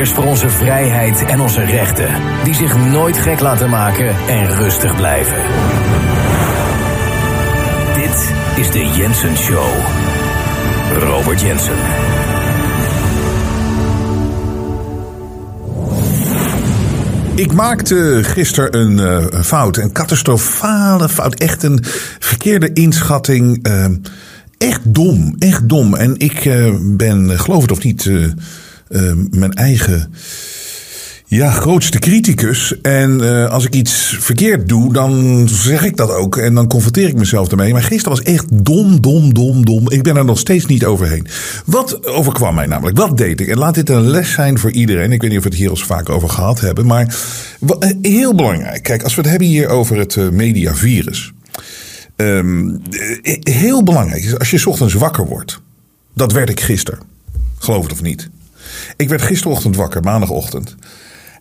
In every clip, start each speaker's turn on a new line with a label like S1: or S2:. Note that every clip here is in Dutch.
S1: Strijders voor onze vrijheid en onze rechten, die zich nooit gek laten maken en rustig blijven. Dit is de Jensen Show. Robert Jensen.
S2: Ik maakte gisteren een uh, fout, een catastrofale fout. Echt een verkeerde inschatting. Uh, echt dom, echt dom. En ik uh, ben, geloof het of niet, mijn eigen ja, grootste criticus. En uh, als ik iets verkeerd doe, dan zeg ik dat ook. En dan confronteer ik mezelf ermee. Maar gisteren was echt dom, dom, dom, dom. Ik ben er nog steeds niet overheen. Wat overkwam mij namelijk? Wat deed ik? En laat dit een les zijn voor iedereen. Ik weet niet of we het hier al vaak over gehad hebben. Maar eh, heel belangrijk. Kijk, als we het hebben hier over het uh, mediavirus. Um, heel belangrijk is als je ochtends wakker wordt. Dat werd ik gisteren. Geloof het of niet. Ik werd gisterochtend wakker, maandagochtend.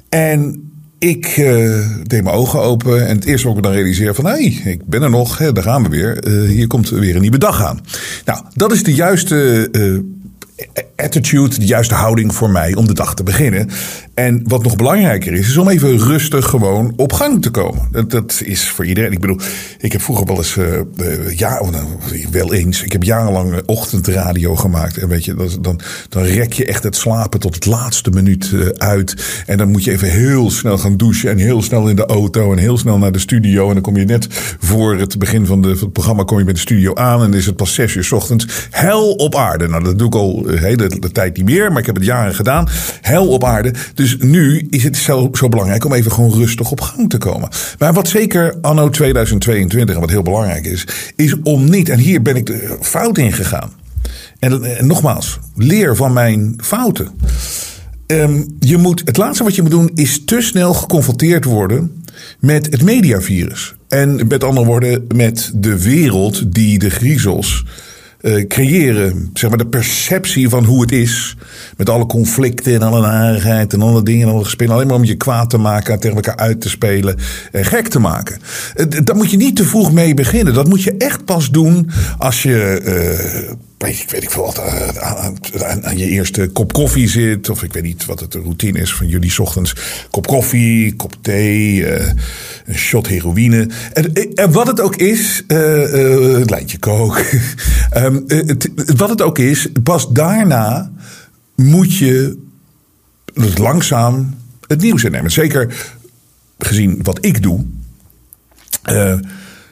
S2: En ik uh, deed mijn ogen open en het eerste wat ik dan realiseer van... hé, hey, ik ben er nog, hè, daar gaan we weer. Uh, hier komt weer een nieuwe dag aan. Nou, dat is de juiste uh, attitude, de juiste houding voor mij om de dag te beginnen. En wat nog belangrijker is, is om even rustig gewoon op gang te komen. Dat, dat is voor iedereen. Ik bedoel, ik heb vroeger wel eens, uh, uh, ja, wel eens, ik heb jarenlang ochtendradio gemaakt. En weet je, dan, dan rek je echt het slapen tot het laatste minuut uit. En dan moet je even heel snel gaan douchen en heel snel in de auto en heel snel naar de studio. En dan kom je net voor het begin van, de, van het programma kom je bij de studio aan en is het pas zes uur s ochtends. Hel op aarde. Nou, dat doe ik al hele de, de tijd niet meer, maar ik heb het jaren gedaan. Hel op aarde. Dus nu is het zo, zo belangrijk om even gewoon rustig op gang te komen. Maar wat zeker anno 2022 en wat heel belangrijk is, is om niet, en hier ben ik de fout in gegaan. En, nogmaals, leer van mijn fouten. Um, je moet, het laatste wat je moet doen is te snel geconfronteerd worden met het mediavirus. En met andere woorden, met de wereld die de griezels uh, creëren. Zeg maar de perceptie van hoe het is. Met alle conflicten en alle narigheid en alle dingen en alle gespeeld. Alleen maar om je kwaad te maken, tegen elkaar uit te spelen en gek te maken. Uh, daar moet je niet te vroeg mee beginnen. Dat moet je echt pas doen als je. Ik weet ik veel wat, aan, aan, je eerste kop koffie zit. Of ik weet niet wat het de routine is van jullie ochtends. Kop koffie, kop thee, uh, een shot heroïne. En, en wat het ook is, een lijntje kook. um, het, wat het ook is, pas daarna moet je dus langzaam het nieuws innemen. Zeker gezien wat ik doe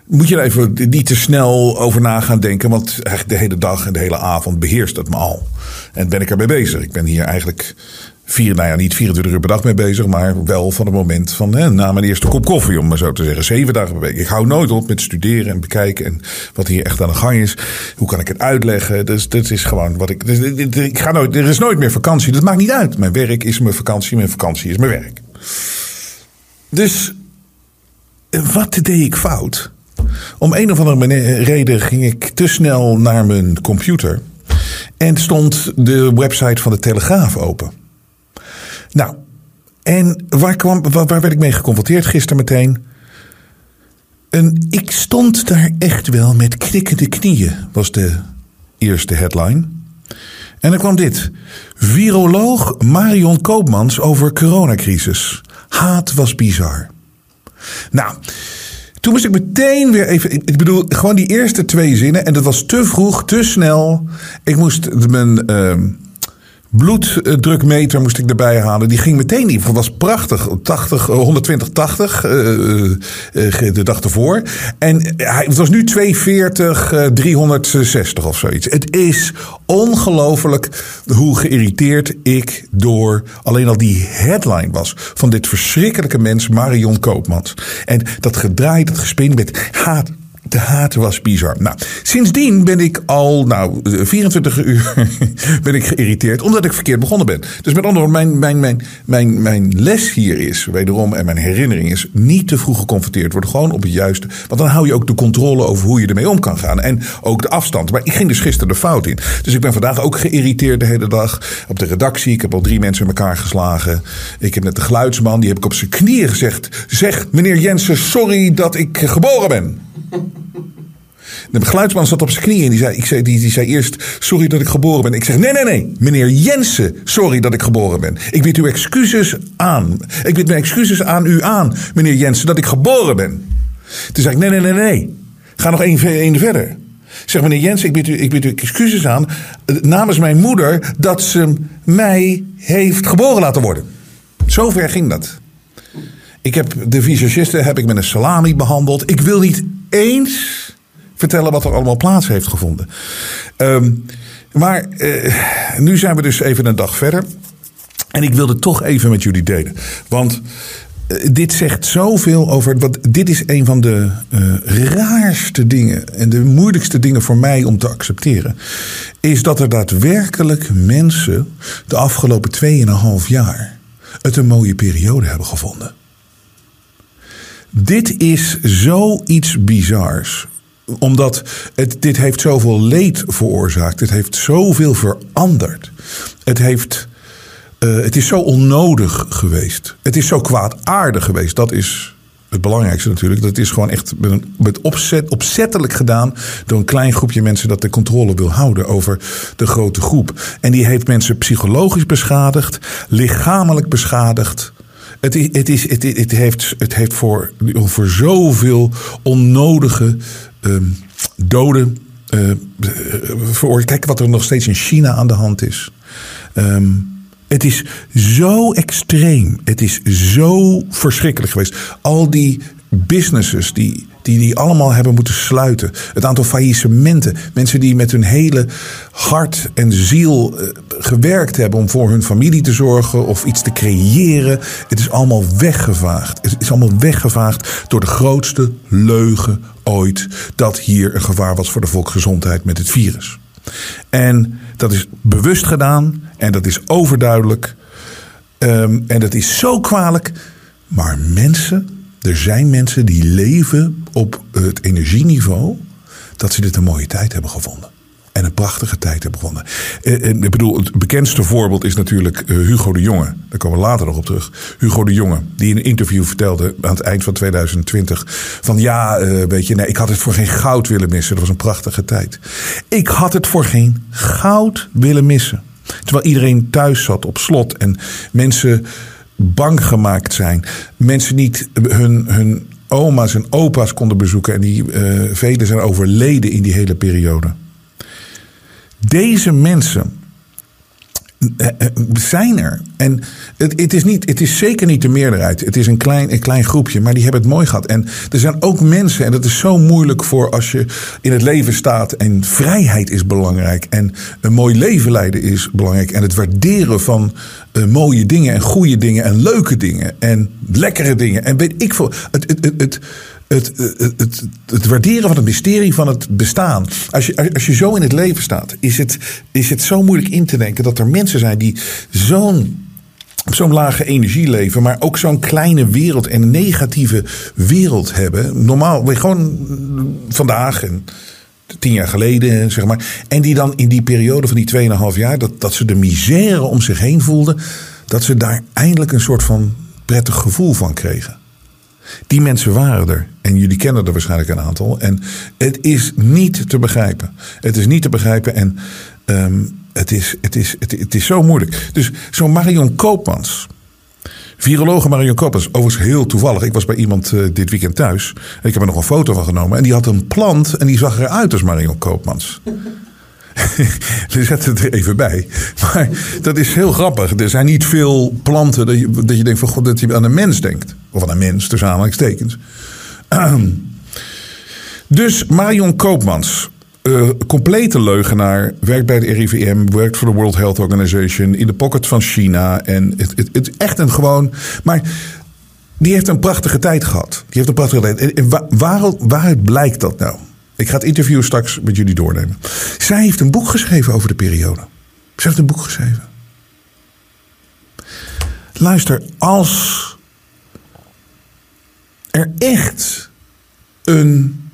S2: moet je er even niet te snel over na gaan denken. Want de hele dag en de hele avond beheerst het me al. En ben ik erbij bezig. Ik ben hier eigenlijk vier, nou ja, niet 24 uur per dag mee bezig. Maar wel van het moment van hè, na mijn eerste kop koffie, om maar zo te zeggen. Zeven dagen per week. Ik hou nooit op met studeren en bekijken. En wat hier echt aan de gang is. Hoe kan ik het uitleggen? Dus dat is gewoon wat ik. Dus, ik ga nooit, er is nooit meer vakantie. Dat maakt niet uit. Mijn werk is mijn vakantie. Mijn vakantie is mijn werk. Dus wat deed ik fout? Om een of andere reden ging ik te snel naar mijn computer. En stond de website van de Telegraaf open. Nou, en waar, kwam, waar, werd ik mee geconfronteerd gisteren meteen? En ik stond daar echt wel met knikkende knieën, was de eerste headline. En dan kwam dit. Viroloog Marion Koopmans over coronacrisis. Haat was bizar. Nou, toen moest ik meteen weer even. Ik bedoel, gewoon die eerste twee zinnen. En dat was te vroeg, te snel. Ik moest mijn. Uh, bloeddrukmeter moest ik erbij halen. Die ging meteen. Dat was prachtig. 80, 120, 80 uh, uh, de dag ervoor. En hij, het was nu 240, uh, 360 of zoiets. Het is ongelooflijk hoe geïrriteerd ik door alleen al die headline was. Van dit verschrikkelijke mens Marion Koopmans. En dat gedraaid, dat gespin met haat de haat was bizar. Nou, sindsdien ben ik al, nou, 24 uur ben ik geïrriteerd, omdat ik verkeerd begonnen ben. Dus met andere woorden, mijn, mijn, mijn, mijn, mijn les hier is, wederom, en mijn herinnering is, niet te vroeg geconfronteerd worden. Gewoon op het juiste. Want dan hou je ook de controle over hoe je ermee om kan gaan. En ook de afstand. Maar ik ging dus gisteren de fout in. Dus ik ben vandaag ook geïrriteerd de hele dag. Op de redactie. Ik heb al drie mensen in elkaar geslagen. Ik heb net de geluidsman, die heb ik op zijn knieën gezegd. Zeg, meneer Jensen, sorry dat ik geboren ben. De geluidsman zat op zijn knieën en die zei, ik zei, die, die zei eerst: Sorry dat ik geboren ben. Ik zeg: Nee, nee, nee. Meneer Jensen, sorry dat ik geboren ben. Ik bied uw excuses aan. Ik bied mijn excuses aan u aan, meneer Jensen, dat ik geboren ben. Toen zei ik: Nee, nee, nee, nee. Ga nog één, één verder. Zeg meneer Jensen, ik bied, u, ik bied u excuses aan eh, namens mijn moeder dat ze mij heeft geboren laten worden. Zover ging dat. Ik heb de visagisten heb ik met een salami behandeld. Ik wil niet eens vertellen wat er allemaal plaats heeft gevonden. Ehm, maar eh, nu zijn we dus even een dag verder. En ik wilde toch even met jullie delen. Want eh, dit zegt zoveel over. Wat, dit is een van de uh, raarste dingen. En de moeilijkste dingen voor mij om te accepteren. Is dat er daadwerkelijk mensen. de afgelopen 2,5 jaar. het een mooie periode hebben gevonden. Dit is zoiets bizars omdat dit heeft zoveel leed veroorzaakt. Het heeft zoveel veranderd. Het, heeft, uh, het is zo onnodig geweest. Het is zo kwaadaardig geweest. Dat is het belangrijkste natuurlijk. Dat is gewoon echt met opzet, opzettelijk gedaan door een klein groepje mensen dat de controle wil houden over de grote groep. En die heeft mensen psychologisch beschadigd, lichamelijk beschadigd. Het, is, het, is, het, heeft, het heeft voor, voor zoveel onnodige doden uh, veroorzaakt. Kijk wat er nog steeds in China aan de hand is. Um, het is zo extreem. Het is zo verschrikkelijk geweest. Al die businesses die, die die allemaal hebben moeten sluiten. Het aantal faillissementen. Mensen die met hun hele hart en ziel uh, gewerkt hebben om voor hun familie te zorgen of iets te creëren. Het is allemaal weggevaagd. Het is allemaal weggevaagd door de grootste leugen ooit dat hier een gevaar was voor de volksgezondheid met het virus. En dat is bewust gedaan en dat is overduidelijk. Um, en dat is zo kwalijk. Maar mensen, er zijn mensen die leven op het energieniveau dat ze dit een mooie tijd hebben gevonden en een prachtige tijd hebben begonnen. Eh, ik bedoel, het bekendste voorbeeld is natuurlijk eh, Hugo de Jonge. Daar komen we later nog op terug. Hugo de Jonge, die in een interview vertelde aan het eind van 2020: van ja, weet je, nee, ik had het voor geen goud willen missen. Dat was een prachtige tijd. Ik had het voor geen goud willen missen. Terwijl iedereen thuis zat op slot en mensen bang gemaakt zijn. Mensen niet hun, hun oma's en opa's konden bezoeken. En die uh, velen zijn overleden in die hele periode. Deze mensen zijn er. En het, het, is niet, het is zeker niet de meerderheid. Het is een klein, een klein groepje, maar die hebben het mooi gehad. En er zijn ook mensen, en dat is zo moeilijk voor als je in het leven staat. En vrijheid is belangrijk. En een mooi leven leiden is belangrijk. En het waarderen van uh, mooie dingen en goede dingen en leuke dingen. En lekkere dingen. En weet ik veel. Het, het, het het, het, het, waarderen van het mysterie van het bestaan. Als je, als je zo in het leven staat, is het, is het zo moeilijk in te denken dat er mensen zijn die zo'n zo'n lage energie leven, maar ook zo'n kleine wereld en negatieve wereld hebben. Normaal, gewoon vandaag en tien jaar geleden, zeg maar. En die dan in die periode van die 2,5 jaar, dat, dat ze de misère om zich heen voelden, dat ze daar eindelijk een soort van prettig gevoel van kregen. Die mensen waren er. En jullie kennen er waarschijnlijk een aantal. En het is niet te begrijpen. Het is niet te begrijpen. En um, het, is, het, is, het, is zo moeilijk. Dus zo'n Marion Koopmans. Virologe Marion Koopmans. Overigens heel toevallig. Ik was bij iemand uh, dit weekend thuis. En ik heb er nog een foto van genomen. En die had een plant. En die zag eruit als Marion Koopmans. We zetten het er even bij. Maar dat is heel grappig. Er zijn niet veel planten dat je, denkt van god dat je aan een mens denkt. Of aan een mens, tussen aanhalingstekens. Dus Marion Koopmans, uh, complete leugenaar, werkt bij de RIVM, werkt voor de World Health Organization, in de pocket van China. En het, het, het echt een gewoon. Maar die heeft een prachtige tijd gehad. Die heeft een prachtige tijd. En, waar, waaruit blijkt dat nou? Ik ga het interview straks met jullie doornemen. Zij heeft een boek geschreven over de periode. Zij heeft een boek geschreven. Luister, als er echt een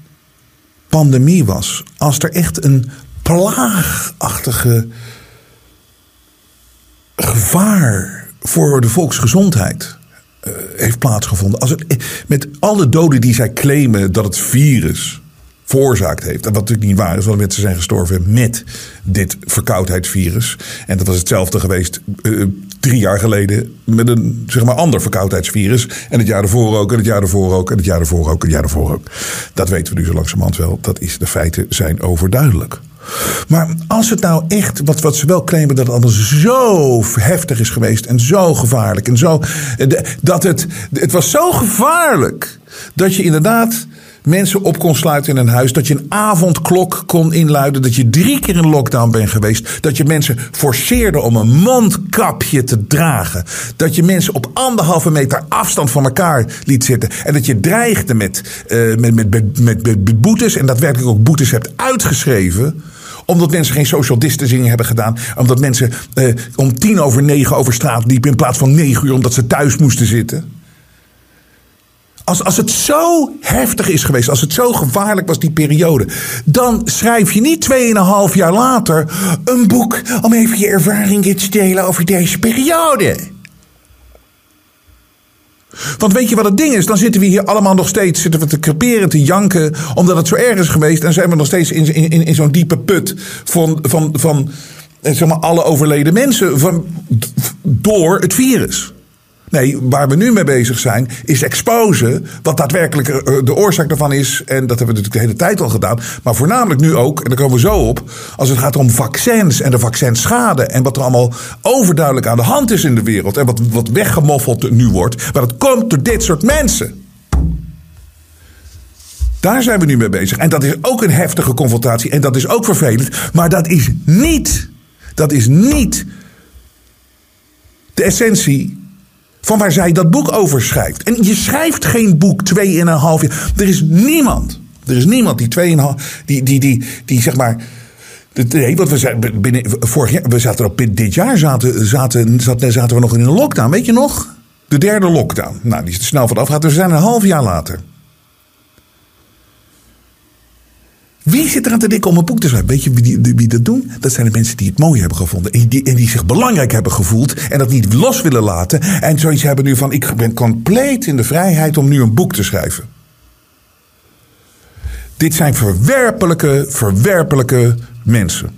S2: pandemie was, als er echt een plaagachtige gevaar voor de volksgezondheid uh, heeft plaatsgevonden. Als het, met alle doden die zij claimen dat het virus veroorzaakt heeft. En wat natuurlijk niet waar is, want mensen zijn gestorven met dit verkoudheidsvirus. En dat was hetzelfde geweest uh, drie jaar geleden met een zeg maar, ander verkoudheidsvirus. En het jaar ervoor ook, en het jaar ervoor ook, en het jaar ervoor ook, en het jaar ervoor ook. Dat weten we nu zo langzamerhand wel. Dat is, de feiten zijn overduidelijk. Maar als het nou echt, wat, wat ze wel claimen, dat het allemaal zo heftig is geweest en zo gevaarlijk en zo. Dat het, het was zo gevaarlijk dat je inderdaad mensen op kon sluiten in een huis. Dat je een avondklok kon inluiden. Dat je drie keer in lockdown bent geweest. Dat je mensen forceerde om een mondkapje te dragen. Dat je mensen op anderhalve meter afstand van elkaar liet zitten. En dat je dreigde met, uh, met, met, met, boetes. En daadwerkelijk ook boetes hebt uitgeschreven omdat mensen geen social distancing hebben gedaan. Omdat mensen uh, om tien over negen over straat liepen in plaats van negen uur omdat ze thuis moesten zitten. Als, als het zo heftig is geweest, als het zo gevaarlijk was, die periode, dan schrijf je niet 2,5 jaar later een boek om even je ervaringen te delen over deze periode. Want weet je wat het ding is? Dan zitten we hier allemaal nog steeds zitten we te creperen, te janken, omdat het zo erg is geweest. En zijn we nog steeds in, in, in zo'n diepe put van, van, van eh, zeg maar, alle overleden mensen van, door het virus. Nee, waar we nu mee bezig zijn, is exposen wat daadwerkelijk eh, de oorzaak daarvan is. En dat hebben we natuurlijk de hele tijd al gedaan. Maar voornamelijk nu ook, en daar komen we zo op, als het gaat om vaccins en de vaccinschade. En wat er allemaal overduidelijk aan de hand is in de wereld. En wat, wat weggemoffeld nu wordt. Maar dat komt door dit soort mensen. Daar zijn we nu mee bezig. En dat is ook een heftige confrontatie. En dat is ook vervelend. Maar dat is niet, dat is niet de essentie van waar zij dat boek over schrijft. En je schrijft geen boek twee en een half jaar. Er is niemand. Er is niemand die twee en een half. Die, die, die, die zeg maar. Nee, want we zijn binnen, vorig jaar, we zaten op dit jaar zaten, zaten, zaten, zaten we nog in een lockdown. Weet je nog? De derde lockdown. Nou, die is er snel vanaf gaat. Dus we zijn een half jaar later. Wie zit er aan te denken om een boek te schrijven? Weet je wie, wie, dat doen? Dat zijn de mensen die het mooi hebben gevonden. En die, en die zich belangrijk hebben gevoeld. En dat niet los willen laten. En zoiets hebben nu van: ik ben compleet in de vrijheid om nu een boek te schrijven. Dit zijn verwerpelijke, verwerpelijke mensen.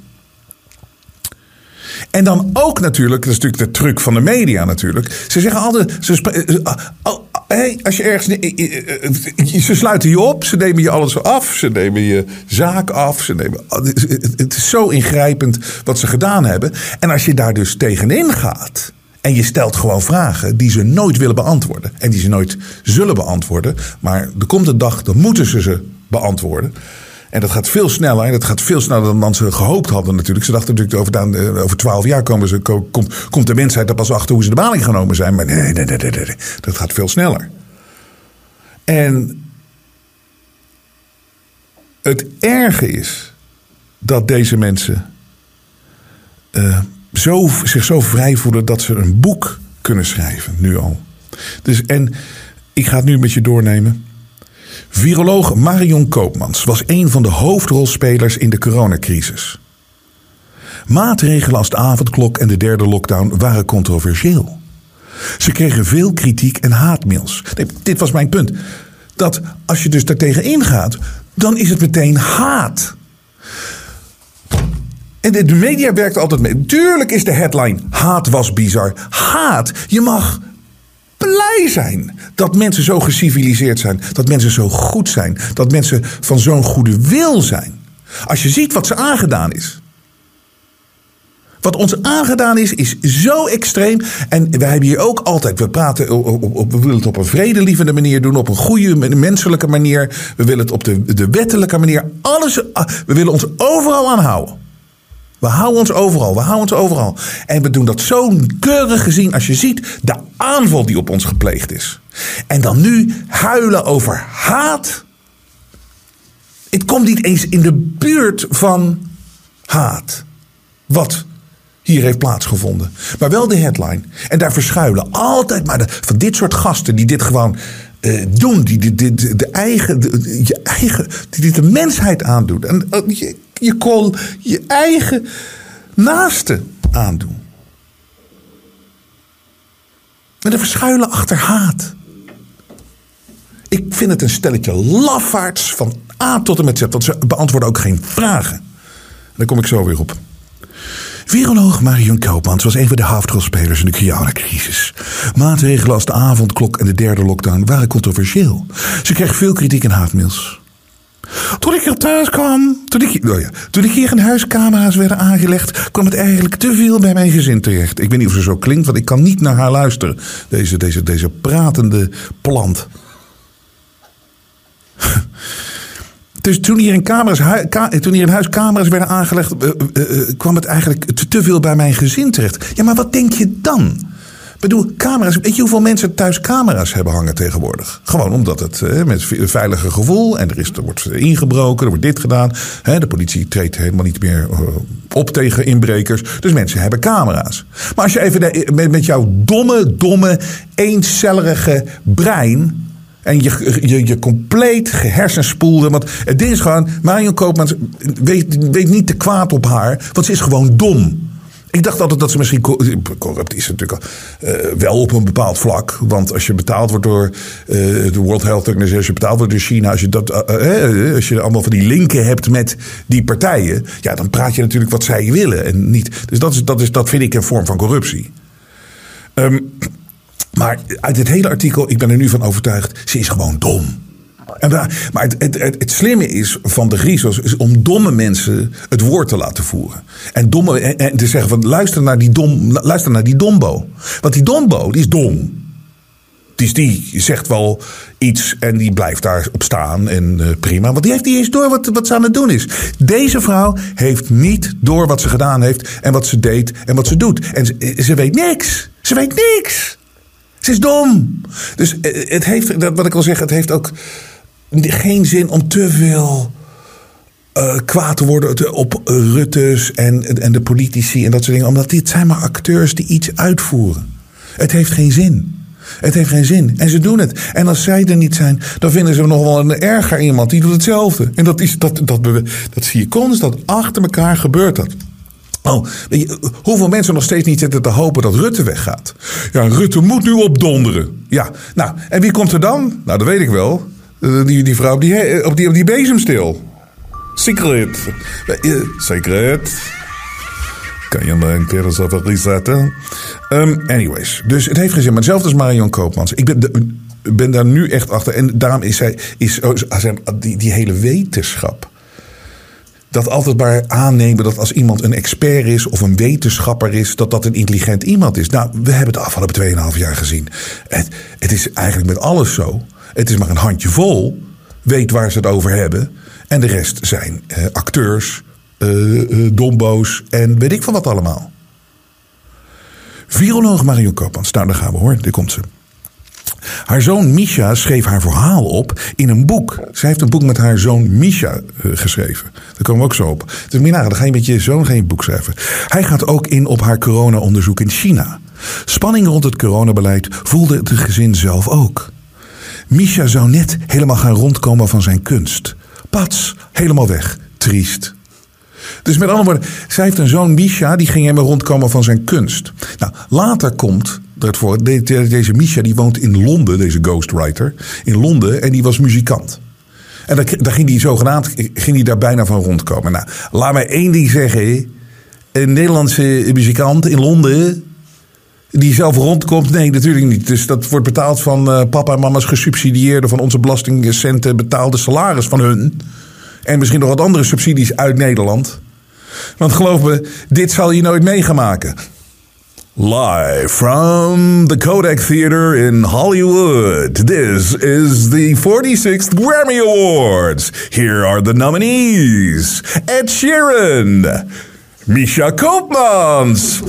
S2: En dan ook natuurlijk, dat is natuurlijk de truc van de media natuurlijk. Ze zeggen altijd, ze eh, eh, hey, als je ergens, eh, ze sluiten je op, ze nemen je alles af, ze nemen je zaak af. Ze nemen, het is zo ingrijpend wat ze gedaan hebben. En als je daar dus tegenin gaat. En je stelt gewoon vragen die ze nooit willen beantwoorden. En die ze nooit zullen beantwoorden. Maar er komt een dag, dan moeten ze ze beantwoorden. En dat gaat veel sneller. En dat gaat veel sneller dan ze gehoopt hadden natuurlijk. Ze dachten natuurlijk over, eh, over twaalf jaar komen ze, komt, komt de mensheid er pas achter hoe ze de baling genomen zijn. Maar nee, nee, nee, nee, nee. dat gaat veel sneller. En het erge is dat deze mensen uh, zo, zich zo vrij voelen dat ze een boek kunnen schrijven, nu al. Dus, en ik ga het nu met je doornemen. Viroloog Marion Koopmans was een van de hoofdrolspelers in de coronacrisis. Maatregelen als de avondklok en de derde lockdown waren controversieel. Ze kregen veel kritiek en haatmails. Nee, dit was mijn punt. Dat als je dus daartegen ingaat, dan is het meteen haat. En de media werkt altijd mee. Tuurlijk is de headline: haat was bizar. Haat. Je mag blij zijn dat mensen zo geciviliseerd zijn. Dat mensen zo goed zijn. Dat mensen van zo'n goede wil zijn. Als je ziet wat ze aangedaan is. Wat ons aangedaan is, is zo extreem. En wij hebben hier ook altijd, we praten, op, we willen het op een vredelievende manier doen, op een goede menselijke manier. We willen het op de, de wettelijke manier. Alles, we willen ons overal aanhouden. We houden ons overal, we houden ons overal. En we doen dat zo keurig gezien als je ziet de aanval die op ons gepleegd is. En dan nu huilen over haat. Het komt niet eens in de buurt van haat. Wat hier heeft plaatsgevonden. Maar wel de headline. En daar verschuilen altijd maar de, van dit soort gasten die dit gewoon uh, doen. Die, die, de eigen, de, je eigen, die dit de mensheid aandoen. En uh, je kon je eigen naaste aandoen. En de verschuilen achter haat. Ik vind het een stelletje lafaards van A tot en met Z, want ze beantwoorden ook geen vragen. Daar kom ik zo weer op. Viroloog Marion Koopmans was een van de hoofdrolspelers in de coronacrisis. Maatregelen als de avondklok en de derde lockdown waren controversieel. Ze kreeg veel kritiek en haatmails. Toen ik hier thuis kwam, toen ik, oh toen ik hier in huis camera's werden aangelegd, kwam het eigenlijk te veel bij mijn gezin terecht. Ik weet niet of ze zo klinkt, want ik kan niet naar haar luisteren. Deze, deze, deze pratende plant. Dus toen hier in, camera's, toen hier in huis camera's werden aangelegd, uh, uh, kwam het eigenlijk te, veel bij mijn gezin terecht. Ja, maar wat denk je dan? Bedoel, camera's. Weet je hoeveel mensen thuis camera's hebben hangen tegenwoordig? Gewoon omdat het uh, met een veiliger gevoel. En er, is, er wordt ingebroken, er wordt dit gedaan. Hè, de politie treedt helemaal niet meer op tegen inbrekers. Dus mensen hebben camera's. Maar als je even de, met, met jouw domme, domme, eencellerige brein en je, je, je compleet gehersenspoelde. Want het ding is gewoon, Marion Koopmans weet, weet niet te kwaad op haar. Want ze is gewoon dom. Ik dacht altijd dat ze misschien corrupt is natuurlijk uh, wel op een bepaald vlak. Want als je betaald wordt door uh, de World Health Organization, als je betaald wordt door China, als je, dat, als je allemaal van die linken hebt met die partijen, ja, dan praat je natuurlijk wat zij willen en niet. Dus dat, is, dat, is, dat vind ik een vorm van corruptie. Um, maar uit het hele artikel, ik ben er nu van overtuigd, ze is gewoon dom. Maar het, het, het, slimme is van de Griezels is om domme mensen het woord te laten voeren. En, domme, en, te zeggen van luister naar, die dom, luister naar die dombo. Want die dombo, die is dom. Die, zegt wel iets en die blijft daar op staan en uh, prima. Want die heeft niet eens door wat, wat ze aan het doen is. Deze vrouw heeft niet door wat ze gedaan heeft en wat ze deed en wat ze doet. En ze, ze weet niks. Ze weet niks. Ze is dom. Dus eh, het heeft, wat ik al zeg, het heeft ook geen zin om te veel uh, kwaad te worden op Rutte's en, en de politici en dat soort dingen. Omdat dit zijn maar acteurs die iets uitvoeren. Het heeft geen zin. Het heeft geen zin. En ze doen het. En als zij er niet zijn, dan vinden ze nog wel een erger iemand die doet hetzelfde. En dat, is, dat, dat, dat, dat zie je constant. Achter elkaar gebeurt dat. Oh, hoeveel mensen nog steeds niet zitten te hopen dat Rutte weggaat? Ja, Rutte moet nu opdonderen. Ja, nou, en wie komt er dan? Nou, dat weet ik wel. Eh, die, die vrouw op die, eh, op die, op die bezemstil. Secret. Eh, secret. Kan je een keer eens even resetten? Um, anyways, dus het heeft geen zin. Maar hetzelfde als Marion Koopmans. Ik ben, ben daar nu echt achter. En daarom is zij, is, oh, die, die hele wetenschap dat altijd maar aannemen dat als iemand een expert is of een wetenschapper is, dat dat een intelligent iemand is. Nou, we hebben het afgelopen 2,5 jaar gezien. Het, het is eigenlijk met alles zo. Het is maar een handje vol. Weet waar ze het over hebben. En de rest zijn eh, acteurs, uh, dombo's en weet ik van wat allemaal. Viroloog Marion Koopmans. Nou, daar gaan we hoor. Daar komt ze. Haar zoon Misha schreef haar verhaal op in een boek. Zij heeft een boek met haar zoon Misha geschreven. Daar komen we ook zo op. Dus Mina, dan ga je met je zoon geen boek schrijven. Hij gaat ook in op haar corona-onderzoek in China. Spanning rond het coronabeleid voelde het gezin zelf ook. Misha zou net helemaal gaan rondkomen van zijn kunst. Pats, helemaal weg. Triest. Dus met andere woorden, zij heeft een zoon Misha, die ging helemaal rondkomen van zijn kunst. Nou, later komt dat voor, deze Misha die woont in Londen, deze ghostwriter, in Londen en die was muzikant. En daar, ging hij zogenaamd ging hij daar bijna van rondkomen. Nou, laat mij één ding zeggen. Een Nederlandse muzikant in Londen die zelf rondkomt? Nee, natuurlijk niet. Dus dat wordt betaald van uh, papa en mama's gesubsidieerde, van onze belastingcenten betaalde salaris van hun. En misschien nog wat andere subsidies uit Nederland. Want geloof me, dit zal je nooit meegemaken. Live from the Kodak Theater in Hollywood, this is the 46th Grammy Awards. Here are the nominees Ed Sheeran, Misha Koopmans.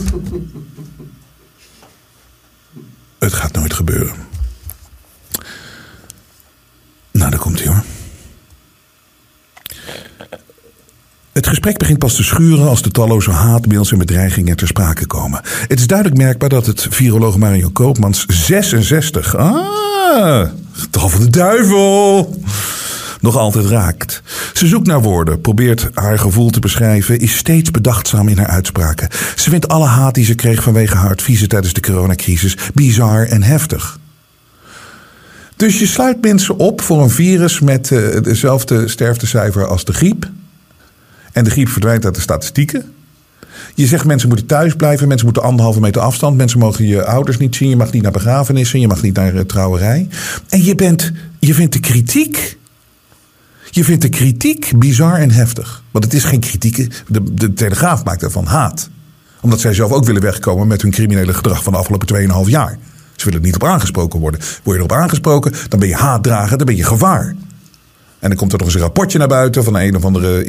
S2: Het gaat nooit gebeuren. Nou, daar komt hij hoor. Het gesprek begint pas te schuren als de talloze haatmails en bedreigingen ter sprake komen. Het is duidelijk merkbaar dat het viroloog Mario Koopmans 66, ah, tal van de duivel, nog altijd raakt. Ze zoekt naar woorden, probeert haar gevoel te beschrijven, is steeds bedachtzaam in haar uitspraken. Ze vindt alle haat die ze kreeg vanwege haar adviezen tijdens de coronacrisis bizar en heftig. Dus je sluit mensen op voor een virus met uh, dezelfde sterftecijfer als de griep. En de griep verdwijnt uit de statistieken. Je zegt mensen moeten thuis blijven, mensen moeten anderhalve meter afstand, mensen mogen je ouders niet zien, je mag niet naar begrafenissen, je mag niet naar uh, trouwerij. En je, bent, je vindt de kritiek. Je vindt de kritiek bizar en heftig. Want het is geen kritiek. De, de Telegraaf maakt ervan haat. Omdat zij zelf ook willen wegkomen met hun criminele gedrag van de afgelopen 2,5 jaar. Ze willen er niet op aangesproken worden. Word je erop aangesproken, dan ben je haatdrager, dan ben je gevaar. En dan komt er nog eens een rapportje naar buiten van een of andere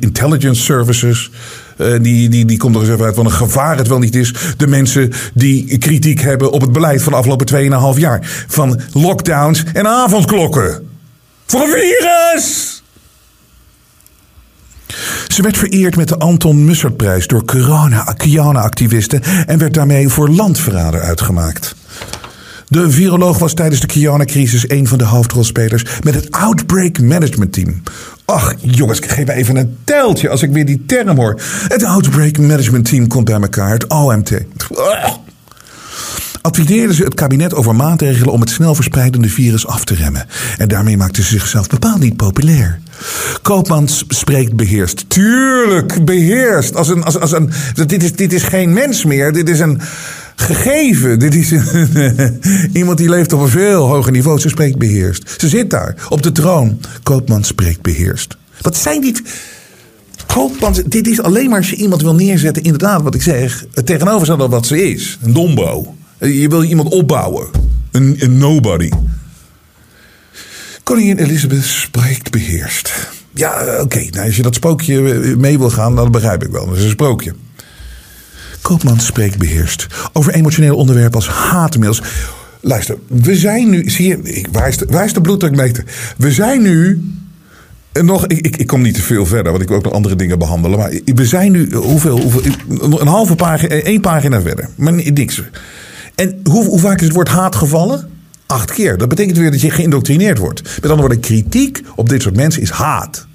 S2: intelligence services. Uh, die, die, die komt er eens even uit wat een gevaar het wel niet is. De mensen die kritiek hebben op het beleid van de afgelopen 2,5 jaar. Van lockdowns en avondklokken. Voor een virus! Ze werd vereerd met de Anton Mussertprijs door corona-activisten en werd daarmee voor landverrader uitgemaakt. De viroloog was tijdens de Kiana-crisis een van de hoofdrolspelers met het Outbreak Management Team. Ach, jongens, geef me even een teltje als ik weer die term hoor. Het Outbreak Management Team komt bij elkaar, het OMT. Adviseerden ze het kabinet over maatregelen om het snel verspreidende virus af te remmen. En daarmee maakten ze zichzelf bepaald niet populair. Koopmans spreekt beheerst. Tuurlijk, beheerst. Als een, als, als een, dit, is, dit is geen mens meer. Dit is een gegeven. Dit is iemand die leeft op een veel hoger niveau. Ze spreekt beheerst. Ze zit daar op de troon. Koopman spreekt beheerst. Wat zijn dit? Koopman, dit is alleen maar als je iemand wil neerzetten, inderdaad, wat ik zeg, het tegenovergestelde wat ze is. Een dombo. Je wil iemand opbouwen. Een, nobody. Koningin Elizabeth spreekt beheerst. Ja, oké. Nou, als je dat sprookje mee wil gaan, dan begrijp ik wel. Dat is een sprookje. Koopman spreekt beheerst over emotionele onderwerpen als haatmails. Luister, we zijn nu. Zie je, waar is de, waar is bloeddrukmeter? We zijn nu. Nog, ik, ik, ik, kom niet te veel verder, want ik wil ook nog andere dingen behandelen. Maar we zijn nu hoeveel, hoeveel een halve pagina, één pagina verder. Maar niks. En hoe, hoe vaak is het woord haat gevallen? Acht keer. Dat betekent weer dat je geïndoctrineerd wordt. Met andere woorden, kritiek op dit soort mensen is haat.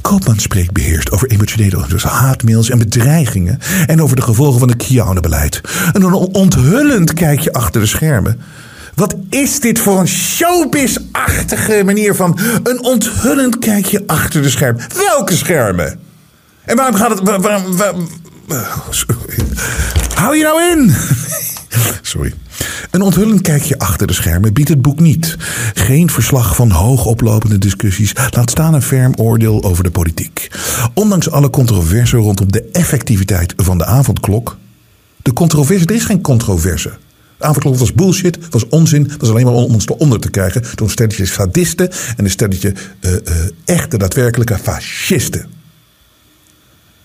S2: Koopman spreekt beheerst over emotionele dus haatmails en bedreigingen. En over de gevolgen van het Kiane-beleid. En een onthullend kijkje achter de schermen. Wat is dit voor een showbiz-achtige manier van een onthullend kijkje achter de schermen? Welke schermen? En waarom gaat het. Waarom, hou je nou in? Sorry. Een onthullend kijkje achter de schermen biedt het boek niet. Geen verslag van hoogoplopende discussies, laat staan een ferm oordeel over de politiek. Ondanks alle controverse rondom de effectiviteit van de avondklok. De controverse, er is geen controverse. De avondklok was bullshit, was onzin, was alleen maar om ons eronder te krijgen door een stelletje sadisten en een stelletje uh, uh, echte, daadwerkelijke fascisten.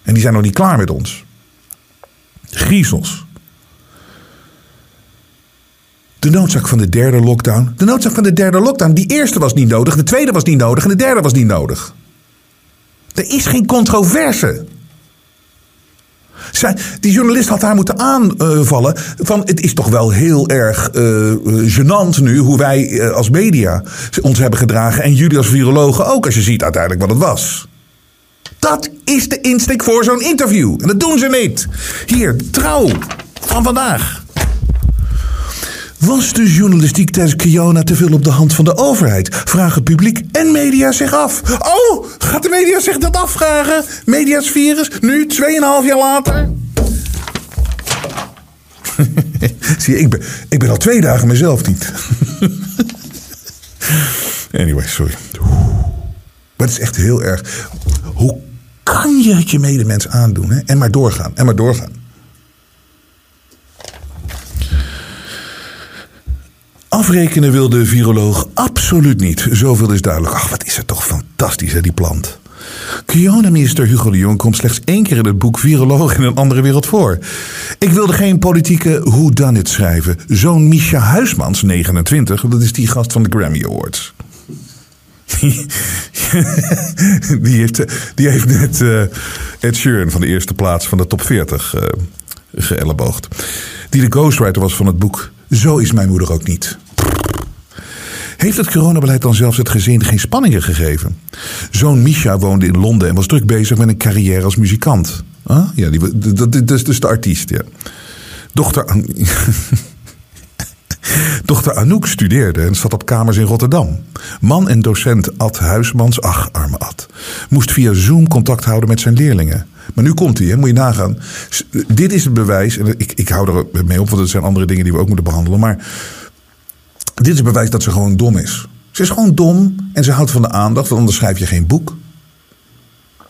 S2: En die zijn nog niet klaar met ons. Griezels. De noodzaak van de derde lockdown. De noodzaak van de derde lockdown. Die eerste was niet nodig, de tweede was niet nodig en de derde was niet nodig. Er is geen controverse. Zij, die journalist had haar moeten aanvallen. Van het is toch wel heel erg uh, gênant nu hoe wij uh, als media ons hebben gedragen. En jullie als virologen ook, als je ziet uiteindelijk wat het was. Dat is de insteek voor zo'n interview. En dat doen ze niet. Hier, trouw van vandaag. Was de journalistiek tijdens Kiona te veel op de hand van de overheid? Vragen publiek en media zich af. Oh, gaat de media zich dat afvragen? Media's virus, nu 2,5 jaar later? Zie je, ik ben, ik ben al twee dagen mezelf niet. anyway, sorry. Maar het is echt heel erg. Hoe kan je het je medemens aandoen? Hè? En maar doorgaan, en maar doorgaan. Afrekenen wil de viroloog absoluut niet. Zoveel is duidelijk. Ach, wat is het toch fantastisch, hè, die plant. Kiona-minister Hugo de Jong komt slechts één keer in het boek Viroloog in een andere wereld voor. Ik wilde geen politieke who done it schrijven. Zo'n Misha Huismans, 29, dat is die gast van de Grammy Awards. Die, heeft, die heeft net uh, Ed Sheeran van de eerste plaats van de top 40 uh, geëlleboogd. Die de ghostwriter was van het boek Zo is mijn moeder ook niet. Heeft het coronabeleid dan zelfs het gezin geen spanningen gegeven? Zoon Misha woonde in Londen en was druk bezig met een carrière als muzikant. Ja, die, dat, is dus de artiest, ja. Dochter... Dochter Anouk studeerde en zat op kamers in Rotterdam. Man en docent Ad Huismans, ach arme Ad, moest via Zoom contact houden met zijn leerlingen. Maar nu komt hij, moet je nagaan. Dit is het bewijs, en ik, ik hou er mee op, want er zijn andere dingen die we ook moeten behandelen. Maar dit is het bewijs dat ze gewoon dom is. Ze is gewoon dom en ze houdt van de aandacht, want anders schrijf je geen boek.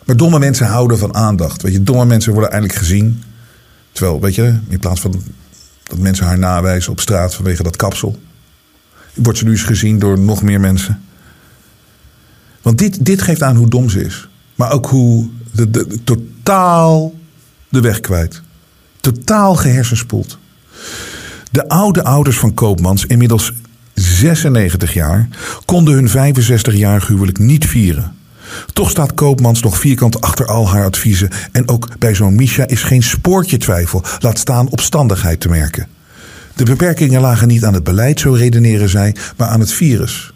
S2: Maar domme mensen houden van aandacht. Weet je, domme mensen worden eindelijk gezien. Terwijl, weet je, in plaats van dat mensen haar nawijzen op straat vanwege dat kapsel, wordt ze nu eens gezien door nog meer mensen. Want dit, dit geeft aan hoe dom ze is. Maar ook hoe de, de, totaal de weg kwijt. Totaal gehersenspoeld. De oude ouders van Koopmans, inmiddels 96 jaar, konden hun 65-jarig huwelijk niet vieren. Toch staat Koopmans nog vierkant achter al haar adviezen. En ook bij zo'n Misha is geen spoortje twijfel, laat staan opstandigheid te merken. De beperkingen lagen niet aan het beleid, zo redeneren zij, maar aan het virus.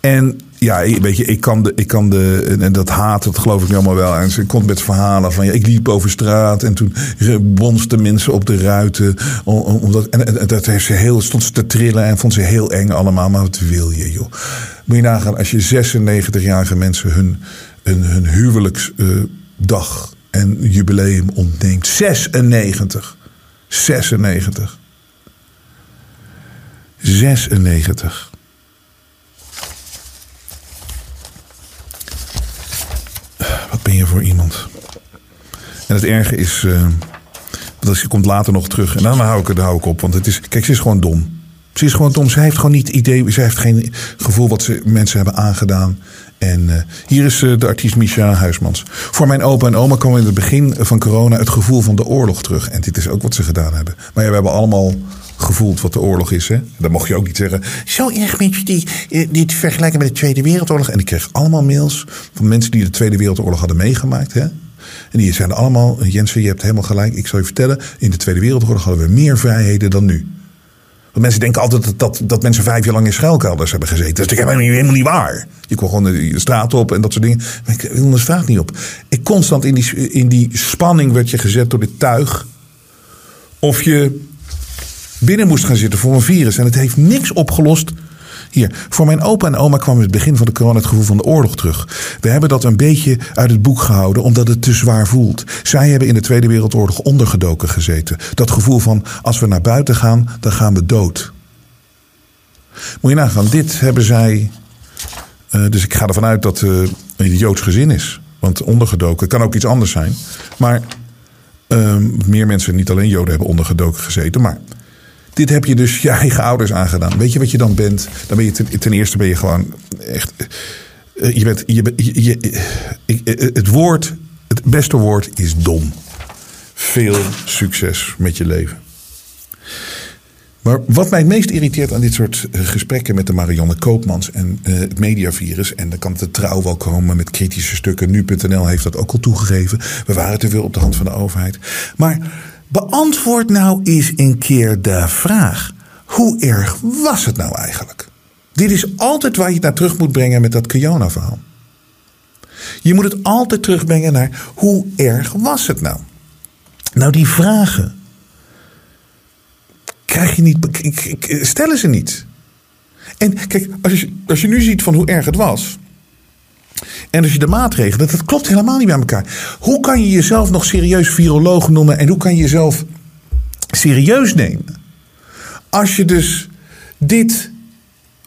S2: En ja, weet je, ik kan de, ik kan de, en dat haat, dat geloof ik nu allemaal wel. En ze komt met verhalen van, ja, ik liep over straat en toen bonsten mensen op de ruiten. Omdat, en, dat heeft ze heel, stond ze te trillen en vond ze heel eng allemaal. Maar wat wil je, joh? Moet je nagaan, als je 96-jarige mensen hun, hun, hun huwelijksdag en jubileum ontneemt. 96. 96. 96. Ben je voor iemand? En het erge is, uh, dat ze komt later nog terug. En dan hou ik, daar hou ik op. Want het is, kijk, ze is gewoon dom. Ze is gewoon dom. Ze heeft gewoon niet idee. Ze heeft geen gevoel wat ze mensen hebben aangedaan. En uh, hier is uh, de artiest Micha Huismans. Voor mijn opa en oma kwam in het begin van corona het gevoel van de oorlog terug. En dit is ook wat ze gedaan hebben. Maar ja, we hebben allemaal gevoeld wat de oorlog is. Hè? Dan mocht je ook niet zeggen. Zo erg mensen die dit vergelijken met de Tweede Wereldoorlog. En ik kreeg allemaal mails van mensen die de Tweede Wereldoorlog hadden meegemaakt. Hè? En die zeiden allemaal: Jensen, je hebt helemaal gelijk. Ik zal je vertellen. In de Tweede Wereldoorlog hadden we meer vrijheden dan nu. Want mensen denken altijd dat, dat, dat mensen vijf jaar lang in schuilkelders hebben gezeten. Dat is helemaal niet, waar. Je kwam gewoon de straat op en dat soort dingen. Maar ik wil de straat niet op. Ik constant in die, in die spanning werd je gezet door dit tuig. Of je binnen moest gaan zitten voor een virus. En het heeft niks opgelost. Hier, voor mijn opa en oma kwam in het begin van de corona het gevoel van de oorlog terug. We hebben dat een beetje uit het boek gehouden omdat het te zwaar voelt. Zij hebben in de Tweede Wereldoorlog ondergedoken gezeten. Dat gevoel van als we naar buiten gaan, dan gaan we dood. Moet je nagaan, dit hebben zij. Uh, dus ik ga ervan uit dat het een Joods gezin is. Want ondergedoken kan ook iets anders zijn. Maar uh, meer mensen, niet alleen Joden, hebben ondergedoken gezeten. Maar dit heb je dus je eigen ouders aangedaan. Weet je wat je dan bent? Dan ben je ten, eerste ben je gewoon echt. Eh, je bent. Je, je, eh, het woord, het beste woord is dom. Veel succes met je leven. Maar wat mij het meest irriteert aan dit soort eh, gesprekken met de Marianne Koopmans en het mediavirus. En dan kan de trouw wel komen met kritische stukken. Nu.nl heeft dat ook al toegegeven. We waren te veel op de hand van de overheid. Maar Beantwoord nou eens een keer de vraag: hoe erg was het nou eigenlijk? Dit is altijd waar je het naar terug moet brengen met dat Kiona-verhaal. Je moet het altijd terugbrengen naar hoe erg was het nou? Nou, die vragen krijg je niet, stellen ze niet. En kijk, als je, als je nu ziet van hoe erg het was, en als je de maatregelen, dat klopt helemaal niet bij elkaar. Hoe kan je jezelf nog serieus viroloog noemen en hoe kan je jezelf serieus nemen? Als je dus dit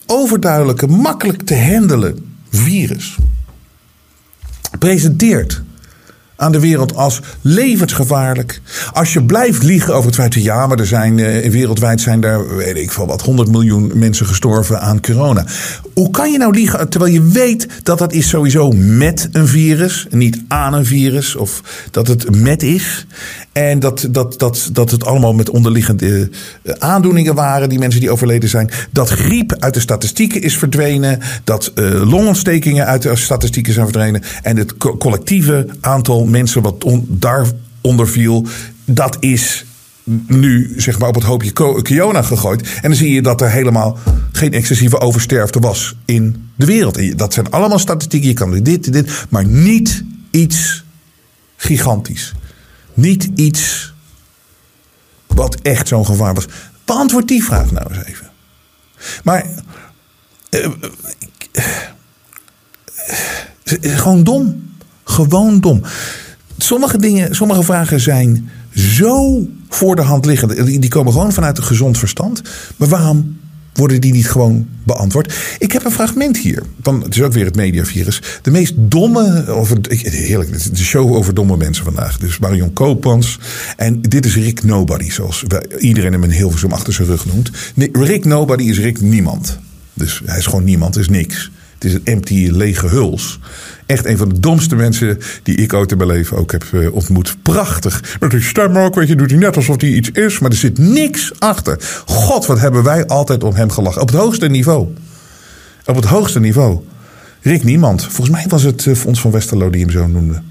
S2: overduidelijke, makkelijk te handelen virus presenteert aan de wereld als levensgevaarlijk. Als je blijft liegen over het feit dat ja, maar er zijn uh, wereldwijd zijn daar, weet ik veel wat, 100 miljoen mensen gestorven aan corona. Hoe kan je nou liegen terwijl je weet dat dat is sowieso met een virus, niet aan een virus, of dat het met is. En dat, dat, dat, dat het allemaal met onderliggende uh, aandoeningen waren, die mensen die overleden zijn. Dat griep uit de statistieken is verdwenen. Dat uh, longontstekingen uit de statistieken zijn verdwenen. En het co collectieve aantal mensen wat on, daaronder viel, dat is nu zeg maar op het hoopje Kiona gegooid. En dan zie je dat er helemaal geen excessieve oversterfte was in de wereld. Dat zijn allemaal statistieken. Je kan dit, dit, maar niet iets gigantisch. Niet iets wat echt zo'n gevaar was. Beantwoord die vraag nou eens even. Maar uh, gewoon dom. Gewoon dom. Sommige dingen, sommige vragen zijn zo voor de hand liggend. Die komen gewoon vanuit een gezond verstand. Maar waarom worden die niet gewoon beantwoord? Ik heb een fragment hier. Van, het is ook weer het mediavirus. De meest domme. Over, heerlijk, de show over domme mensen vandaag. Dus Marion Koopmans. En dit is Rick Nobody, zoals iedereen hem in Hilversum achter zijn rug noemt. Rick Nobody is Rick Niemand. Dus hij is gewoon niemand, is niks. Het is een empty, lege huls. Echt een van de domste mensen die ik ooit in mijn leven ook heb uh, ontmoet. Prachtig. Met die stem ook, weet je, doet hij net alsof hij iets is. Maar er zit niks achter. God, wat hebben wij altijd om hem gelachen. Op het hoogste niveau. Op het hoogste niveau. Rick Niemand. Volgens mij was het Fons van Westerlo die hem zo noemde.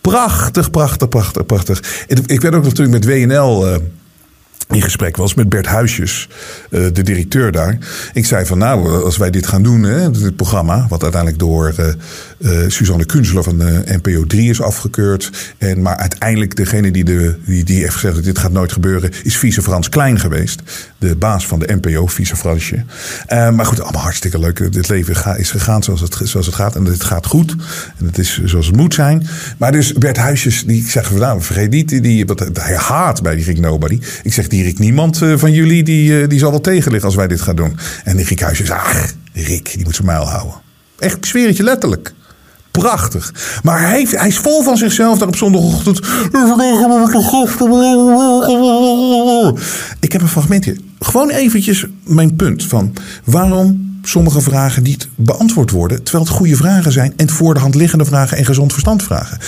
S2: Prachtig, prachtig, prachtig, prachtig. Ik werd ook natuurlijk met WNL... Uh, in gesprek was met Bert Huisjes, eh, de directeur daar. Ik zei van nou, als wij dit gaan doen, dit programma, wat uiteindelijk door uh, Suzanne Kunzler van de NPO 3 is afgekeurd. En, maar uiteindelijk degene die, de, die, die heeft gezegd dat dit gaat nooit gebeuren, is vice Frans Klein geweest. De baas van de NPO, vice Fransje. maar goed, allemaal hartstikke leuk. Dit leven is gegaan zoals het, zoals het gaat. En het gaat goed. En het is zoals het moet zijn. Maar dus Bert Huisjes, die zegt van nou, vergeet niet, die, wat, hij haat bij die Rick Nobody. Ik zeg, die Rick niemand van jullie die, die zal wel tegenliggen als wij dit gaan doen. En Rick Huisjes, ach, Rick, die moet zijn mijl houden. Echt, ik letterlijk. Prachtig. Maar hij, hij is vol van zichzelf daar op zondagochtend. Ik heb een fragmentje. Gewoon eventjes mijn punt van waarom sommige vragen niet beantwoord worden, terwijl het goede vragen zijn en voor de hand liggende vragen en gezond verstand vragen.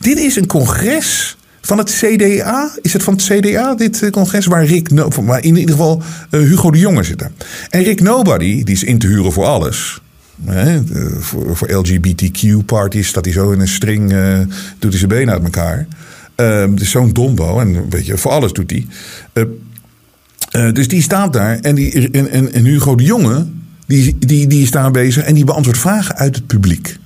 S2: Dit is een congres van het CDA. Is het van het CDA, dit congres, waar Rick, no waar in ieder geval uh, Hugo de Jonge zit. En Rick Nobody, die is in te huren voor alles. Voor, voor LGBTQ-parties staat hij zo in een string, uh, doet hij zijn benen uit elkaar. Uh, is zo'n dombo en weet je, voor alles doet hij. Dus die staat daar en, die, en, en Hugo de Jonge, die, die, die is daar bezig en die beantwoordt vragen uit het publiek.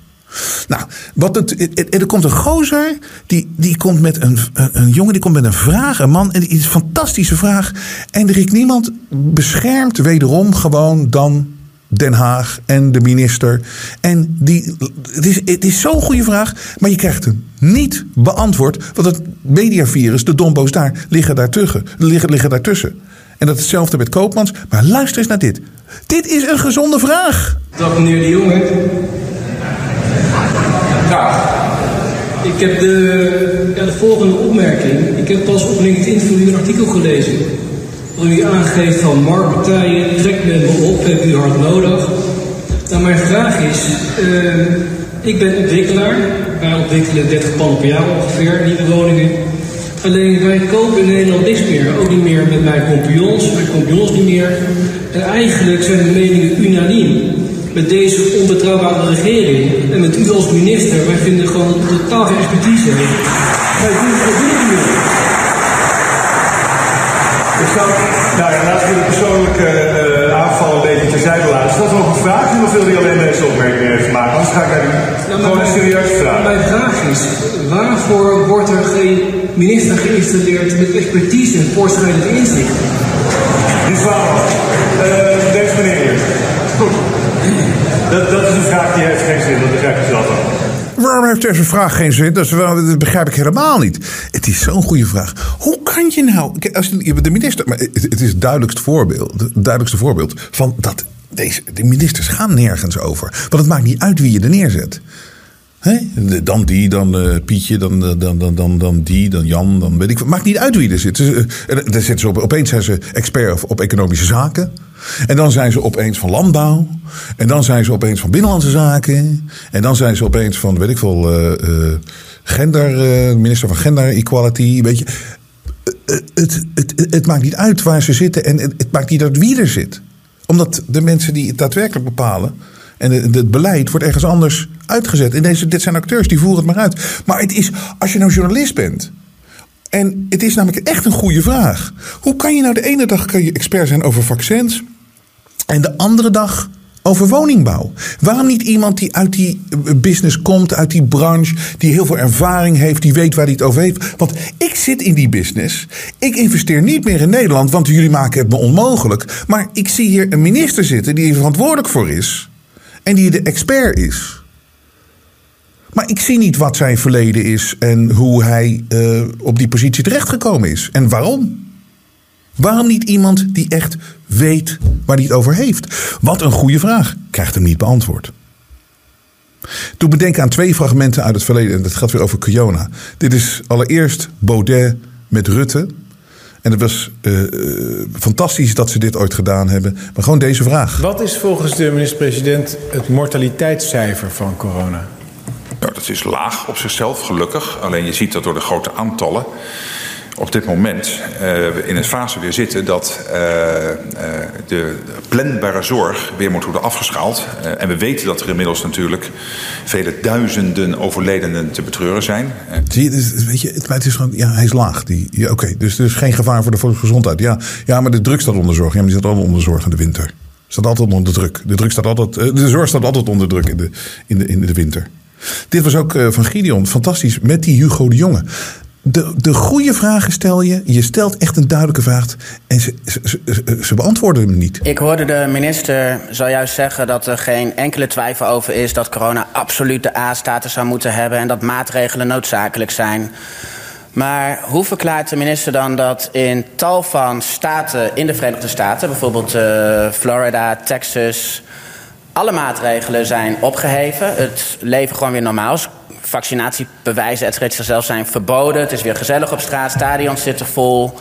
S2: Nou, wat het, er komt een gozer, die, die komt met een, een jongen, die komt met een vraag, een man, en die een fantastische vraag. En Rick Niemand beschermt wederom gewoon dan Den Haag en de minister. En die, het is, het is zo'n goede vraag, maar je krijgt hem niet beantwoord. Want het mediavirus, de dombo's daar, liggen daartussen. Liggen, liggen daartussen. En dat hetzelfde met Koopmans. Maar luister eens naar dit. Dit is een gezonde vraag.
S3: Dag meneer de Jonge. Ik heb de, de volgende opmerking. Ik heb pas op LinkedIn voor een artikel gelezen. Waar u aangeeft van marktpartijen, trek met me op, heb u hard nodig. Nou, mijn vraag is, uh, ik ben ontwikkelaar. Wij ontwikkelen 30 panden per jaar ongeveer, nieuwe woningen. Alleen wij kopen in Nederland niks meer. Ook niet meer met mijn compagnons, mijn compagnons niet meer. En eigenlijk zijn de meningen unaniem met deze onbetrouwbare regering en met u als minister, wij vinden gewoon totaal geen expertise. Wij doen het niet meer.
S4: Ik zou, nou ja, we de persoonlijke uh, aanval een beetje terzijde laten. Is dat nog een vraag of wil hij alleen deze opmerking even maken? Anders ga ik naar nou, gewoon een serieuze vraag.
S3: Mijn vraag is, waarvoor wordt er geen minister geïnstalleerd met expertise en voorstrijdend inzicht?
S4: Die waar. Uh, deze meneer hier. Goed. Dat, dat is een vraag die heeft geen zin, dat begrijp je zelf ook.
S2: Waarom heeft deze vraag geen zin? Dat, begrijp ik helemaal niet. Het is zo'n goede vraag. Hoe kan je nou. Als de minister. Maar het is het duidelijkste voorbeeld, het duidelijkste voorbeeld van dat deze, de ministers gaan nergens over. Want het maakt niet uit wie je er neerzet. Dan die, dan uh, Pietje, dan, dan, dan, dan, dan die, dan Jan, dan weet ik. Maakt niet uit wie er zit. Dan zitten ze op, opeens zijn ze expert op economische zaken. En dan zijn ze opeens van landbouw. En dan zijn ze opeens van binnenlandse zaken. En dan zijn ze opeens van, weet ik veel, gender, minister van gender equality. Weet je. Het, het, het, het, maakt niet uit waar ze zitten en het, het maakt niet uit wie er zit. Omdat de mensen die het daadwerkelijk bepalen en het, beleid wordt ergens anders uitgezet. En deze, dit zijn acteurs, die voeren het maar uit. Maar het is, als je nou journalist bent. En het is namelijk echt een goede vraag. Hoe kan je nou de ene dag kan je expert zijn over vaccins. En de andere dag over woningbouw. Waarom niet iemand die uit die business komt, uit die branche, die heel veel ervaring heeft, die weet waar hij het over heeft? Want ik zit in die business. Ik investeer niet meer in Nederland, want jullie maken het me onmogelijk. Maar ik zie hier een minister zitten die er verantwoordelijk voor is en die de expert is. Maar ik zie niet wat zijn verleden is en hoe hij uh, op die positie terechtgekomen is. En waarom? Waarom niet iemand die echt weet waar hij het over heeft? Wat een goede vraag. Krijgt hem niet beantwoord. Toen bedenken aan twee fragmenten uit het verleden. En dat gaat weer over Kiona. Dit is allereerst Baudet met Rutte. En het was uh, fantastisch dat ze dit ooit gedaan hebben. Maar gewoon deze vraag.
S5: Wat is volgens de minister-president het mortaliteitscijfer van corona?
S6: Nou, dat is laag op zichzelf, gelukkig. Alleen je ziet dat door de grote aantallen op dit moment uh, in een fase weer zitten dat uh, uh, de planbare zorg weer moet worden afgeschaald. en we weten dat er inmiddels natuurlijk vele duizenden overledenen te betreuren zijn.
S2: Dus, weet je, het, is gewoon, ja, hij is laag. Die, Oké, dus is geen gevaar voor de volksgezondheid. Ja, ja, maar de druk staat onder zorg. Ja, maar die staat altijd onder zorg in de winter. Staat altijd onder druk. De, druk staat altijd, de zorg staat altijd onder druk in de, in de, in de winter. Dit was ook van Gideon. Fantastisch. Met die Hugo de Jonge de, de goede vragen stel je. Je stelt echt een duidelijke vraag. En ze, ze, beantwoorden hem niet.
S7: Ik hoorde de minister zojuist zeggen dat er geen enkele twijfel over is dat corona absoluut de A-status zou moeten hebben en dat maatregelen noodzakelijk zijn. Maar hoe verklaart de minister dan dat in tal van staten in de Verenigde Staten, bijvoorbeeld uh, Florida, Texas, alle maatregelen zijn opgeheven, het leven gewoon weer normaal is, vaccinatiebewijzen, et cetera, zelf zijn verboden. Het is weer gezellig op straat, stadions zitten vol.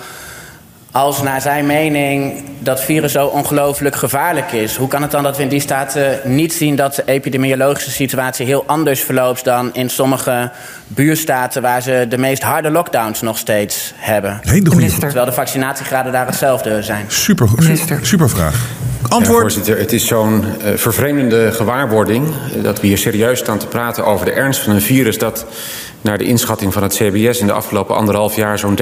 S7: Als naar zijn mening dat virus zo ongelooflijk gevaarlijk is, hoe kan het dan dat we in die staten niet zien dat de epidemiologische situatie heel anders verloopt dan in sommige buurstaten waar ze de meest harde lockdowns nog steeds hebben?
S2: Hele goede
S7: Terwijl de vaccinatiegraden daar hetzelfde zijn.
S2: Super, super, super vraag. Antwoord.
S8: Ja, voorzitter, het is zo'n uh, vervreemdende gewaarwording uh, dat we hier serieus staan te praten over de ernst van een virus dat naar de inschatting van het CBS in de afgelopen anderhalf jaar zo'n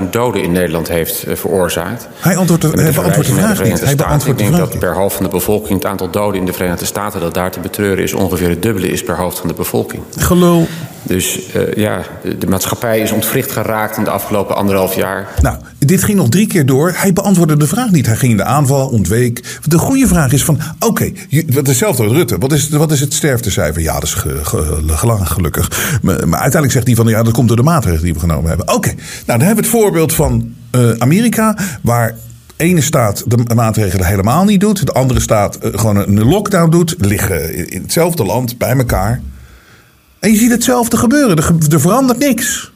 S8: 30.000 doden in Nederland heeft uh, veroorzaakt.
S2: Hij antwoordt de, hij beantwoordt de vraag niet. Hij
S8: beantwoordt
S2: Ik
S8: denk dat per hoofd van de bevolking het aantal doden in de Verenigde Staten dat daar te betreuren is ongeveer het dubbele is per hoofd van de bevolking.
S2: Gelul.
S8: Dus ja, de, de maatschappij is ontwricht geraakt in de afgelopen anderhalf jaar.
S2: Nou, dit ging nog drie keer door. Hij beantwoordde de vraag niet. Hij ging in de aanval, ontweek. De goede vraag is van, oké, okay, hetzelfde als Rutte. Wat is, wat is het sterftecijfer? Ja, dat is ge, ge, gelukkig. Maar, uiteindelijk zegt hij van, ja, dat komt door de maatregelen die we genomen hebben. Oké, nou dan hebben we het voorbeeld van uh, Amerika, waar ene staat de maatregelen helemaal niet doet. De andere staat uh, gewoon een lockdown doet. Liggen in hetzelfde land bij elkaar. En je ziet hetzelfde gebeuren. Er verandert niks.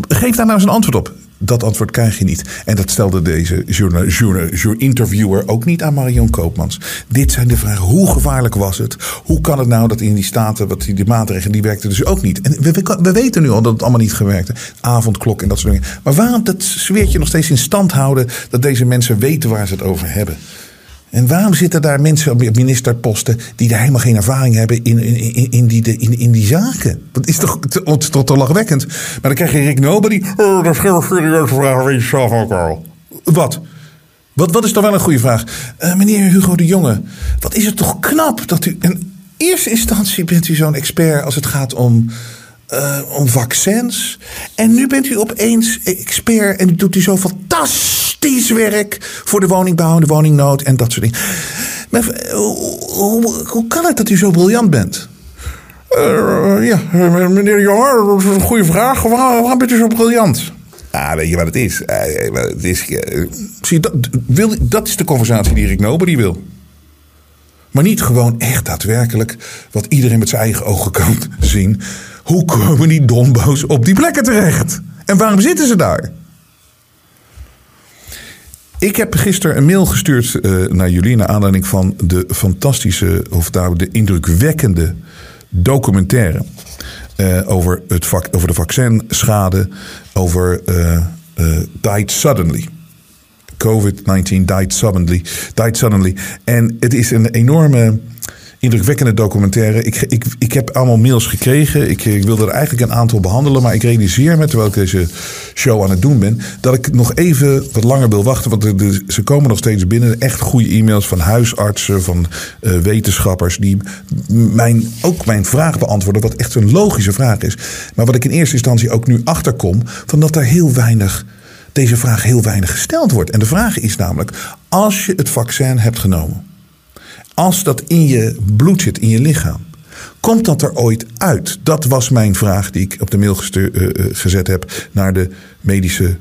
S2: Geef daar nou eens een antwoord op. Dat antwoord krijg je niet. En dat stelde deze journal, interviewer ook niet aan Marion Koopmans. Dit zijn de vragen. Hoe gevaarlijk was het? Hoe kan het nou dat in die staten, wat die, maatregelen, die werkten dus ook niet? En we, we, we, weten nu al dat het allemaal niet gewerkt Avondklok en dat soort dingen. Maar waarom dat zweertje nog steeds in stand houden dat deze mensen weten waar ze het over hebben? En waarom zitten daar mensen op ministerposten die daar helemaal geen ervaring hebben in, in, in, die, in, in die zaken? Dat is toch tot, tot te lachwekkend. Maar dan krijg je Rick Nobody. Oh, dat is geen serieuze vraag, weet ook al. Wat? Wat, wat is toch wel een goede vraag? Uh, meneer Hugo de Jonge, wat is het toch knap dat u... In eerste instantie bent u zo'n expert als het gaat om... Uh, om vaccins. En nu bent u opeens expert en doet u zo fantastisch werk voor de woningbouw de woningnood en dat soort dingen. Maar hoe, hoe, kan het dat u zo briljant bent? Uh, ja, meneer Jonge, dat is een goede vraag. Waarom, waarom bent u zo briljant? Ah, weet je wat het is? Uh, het is zie, dat, wil, dat is de conversatie die Rick Nobody wil. Maar niet gewoon echt daadwerkelijk wat iedereen met zijn eigen ogen kan zien. Hoe komen die dombo's op die plekken terecht? En waarom zitten ze daar? Ik heb gisteren een mail gestuurd uh, naar jullie naar aanleiding van de fantastische, of nou de indrukwekkende documentaire uh, over, het vac over de vaccinschade, over uh, Died Suddenly. COVID-19 died suddenly, died suddenly. En het is een enorme indrukwekkende documentaire. Ik, ik, ik heb allemaal mails gekregen. Ik, ik wilde er eigenlijk een aantal behandelen. Maar ik realiseer me, terwijl ik deze show aan het doen ben, dat ik nog even wat langer wil wachten. Want ze komen nog steeds binnen. Echt goede e-mails van huisartsen, van uh, wetenschappers. Die mijn, ook mijn vraag beantwoorden. Wat echt een logische vraag is. Maar wat ik in eerste instantie ook nu achterkom. Van dat er heel weinig deze vraag heel weinig gesteld wordt. En de vraag is namelijk: als je het vaccin hebt genomen, als dat in je bloed zit, in je lichaam, komt dat er ooit uit? Dat was mijn vraag die ik op de mail uh, gezet heb naar de medische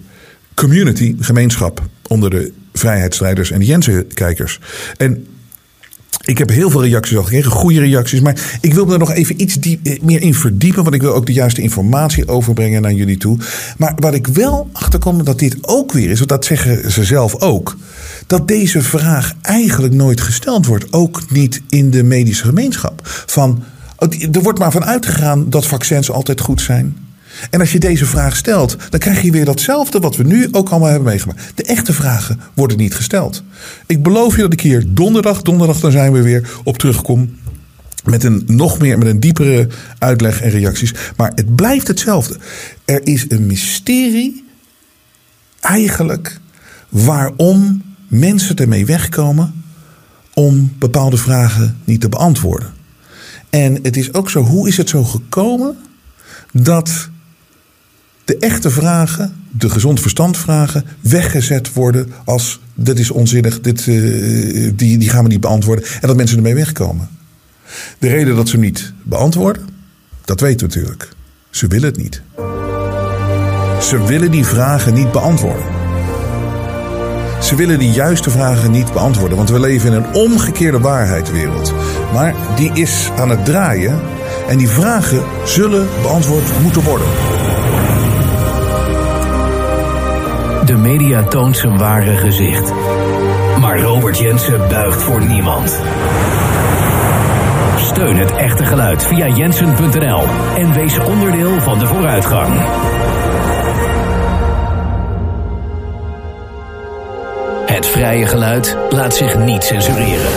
S2: community, gemeenschap onder de vrijheidsstrijders en de Jensen-kijkers. En ik heb heel veel reacties al gekregen, goede reacties. Maar ik wil me er nog even iets diep, eh, meer in verdiepen. Want ik wil ook de juiste informatie overbrengen naar jullie toe. Maar wat ik wel achterkom, dat dit ook weer is, want dat zeggen ze zelf ook. Dat deze vraag eigenlijk nooit gesteld wordt. Ook niet in de medische gemeenschap. Van, er wordt maar van uitgegaan dat vaccins altijd goed zijn. En als je deze vraag stelt, dan krijg je weer datzelfde wat we nu ook allemaal hebben meegemaakt. De echte vragen worden niet gesteld. Ik beloof je dat ik hier donderdag, donderdag dan zijn we weer op terugkom. Met een nog meer, met een diepere uitleg en reacties. Maar het blijft hetzelfde. Er is een mysterie eigenlijk waarom mensen ermee wegkomen om bepaalde vragen niet te beantwoorden. En het is ook zo, hoe is het zo gekomen dat de echte vragen, de gezond verstand vragen, weggezet worden als dit is onzinnig, dit, uh, die, die gaan we niet beantwoorden. En dat mensen ermee wegkomen. De reden dat ze niet beantwoorden, dat weten we natuurlijk. Ze willen het niet. Ze willen die vragen niet beantwoorden. Ze willen die juiste vragen niet beantwoorden, want we leven in een omgekeerde waarheidswereld. Maar die is aan het draaien en die vragen zullen beantwoord moeten worden.
S1: De media toont zijn ware gezicht. Maar Robert Jensen buigt voor niemand. Steun het echte geluid via jensen.nl en wees onderdeel van de vooruitgang. Het vrije geluid laat zich niet censureren.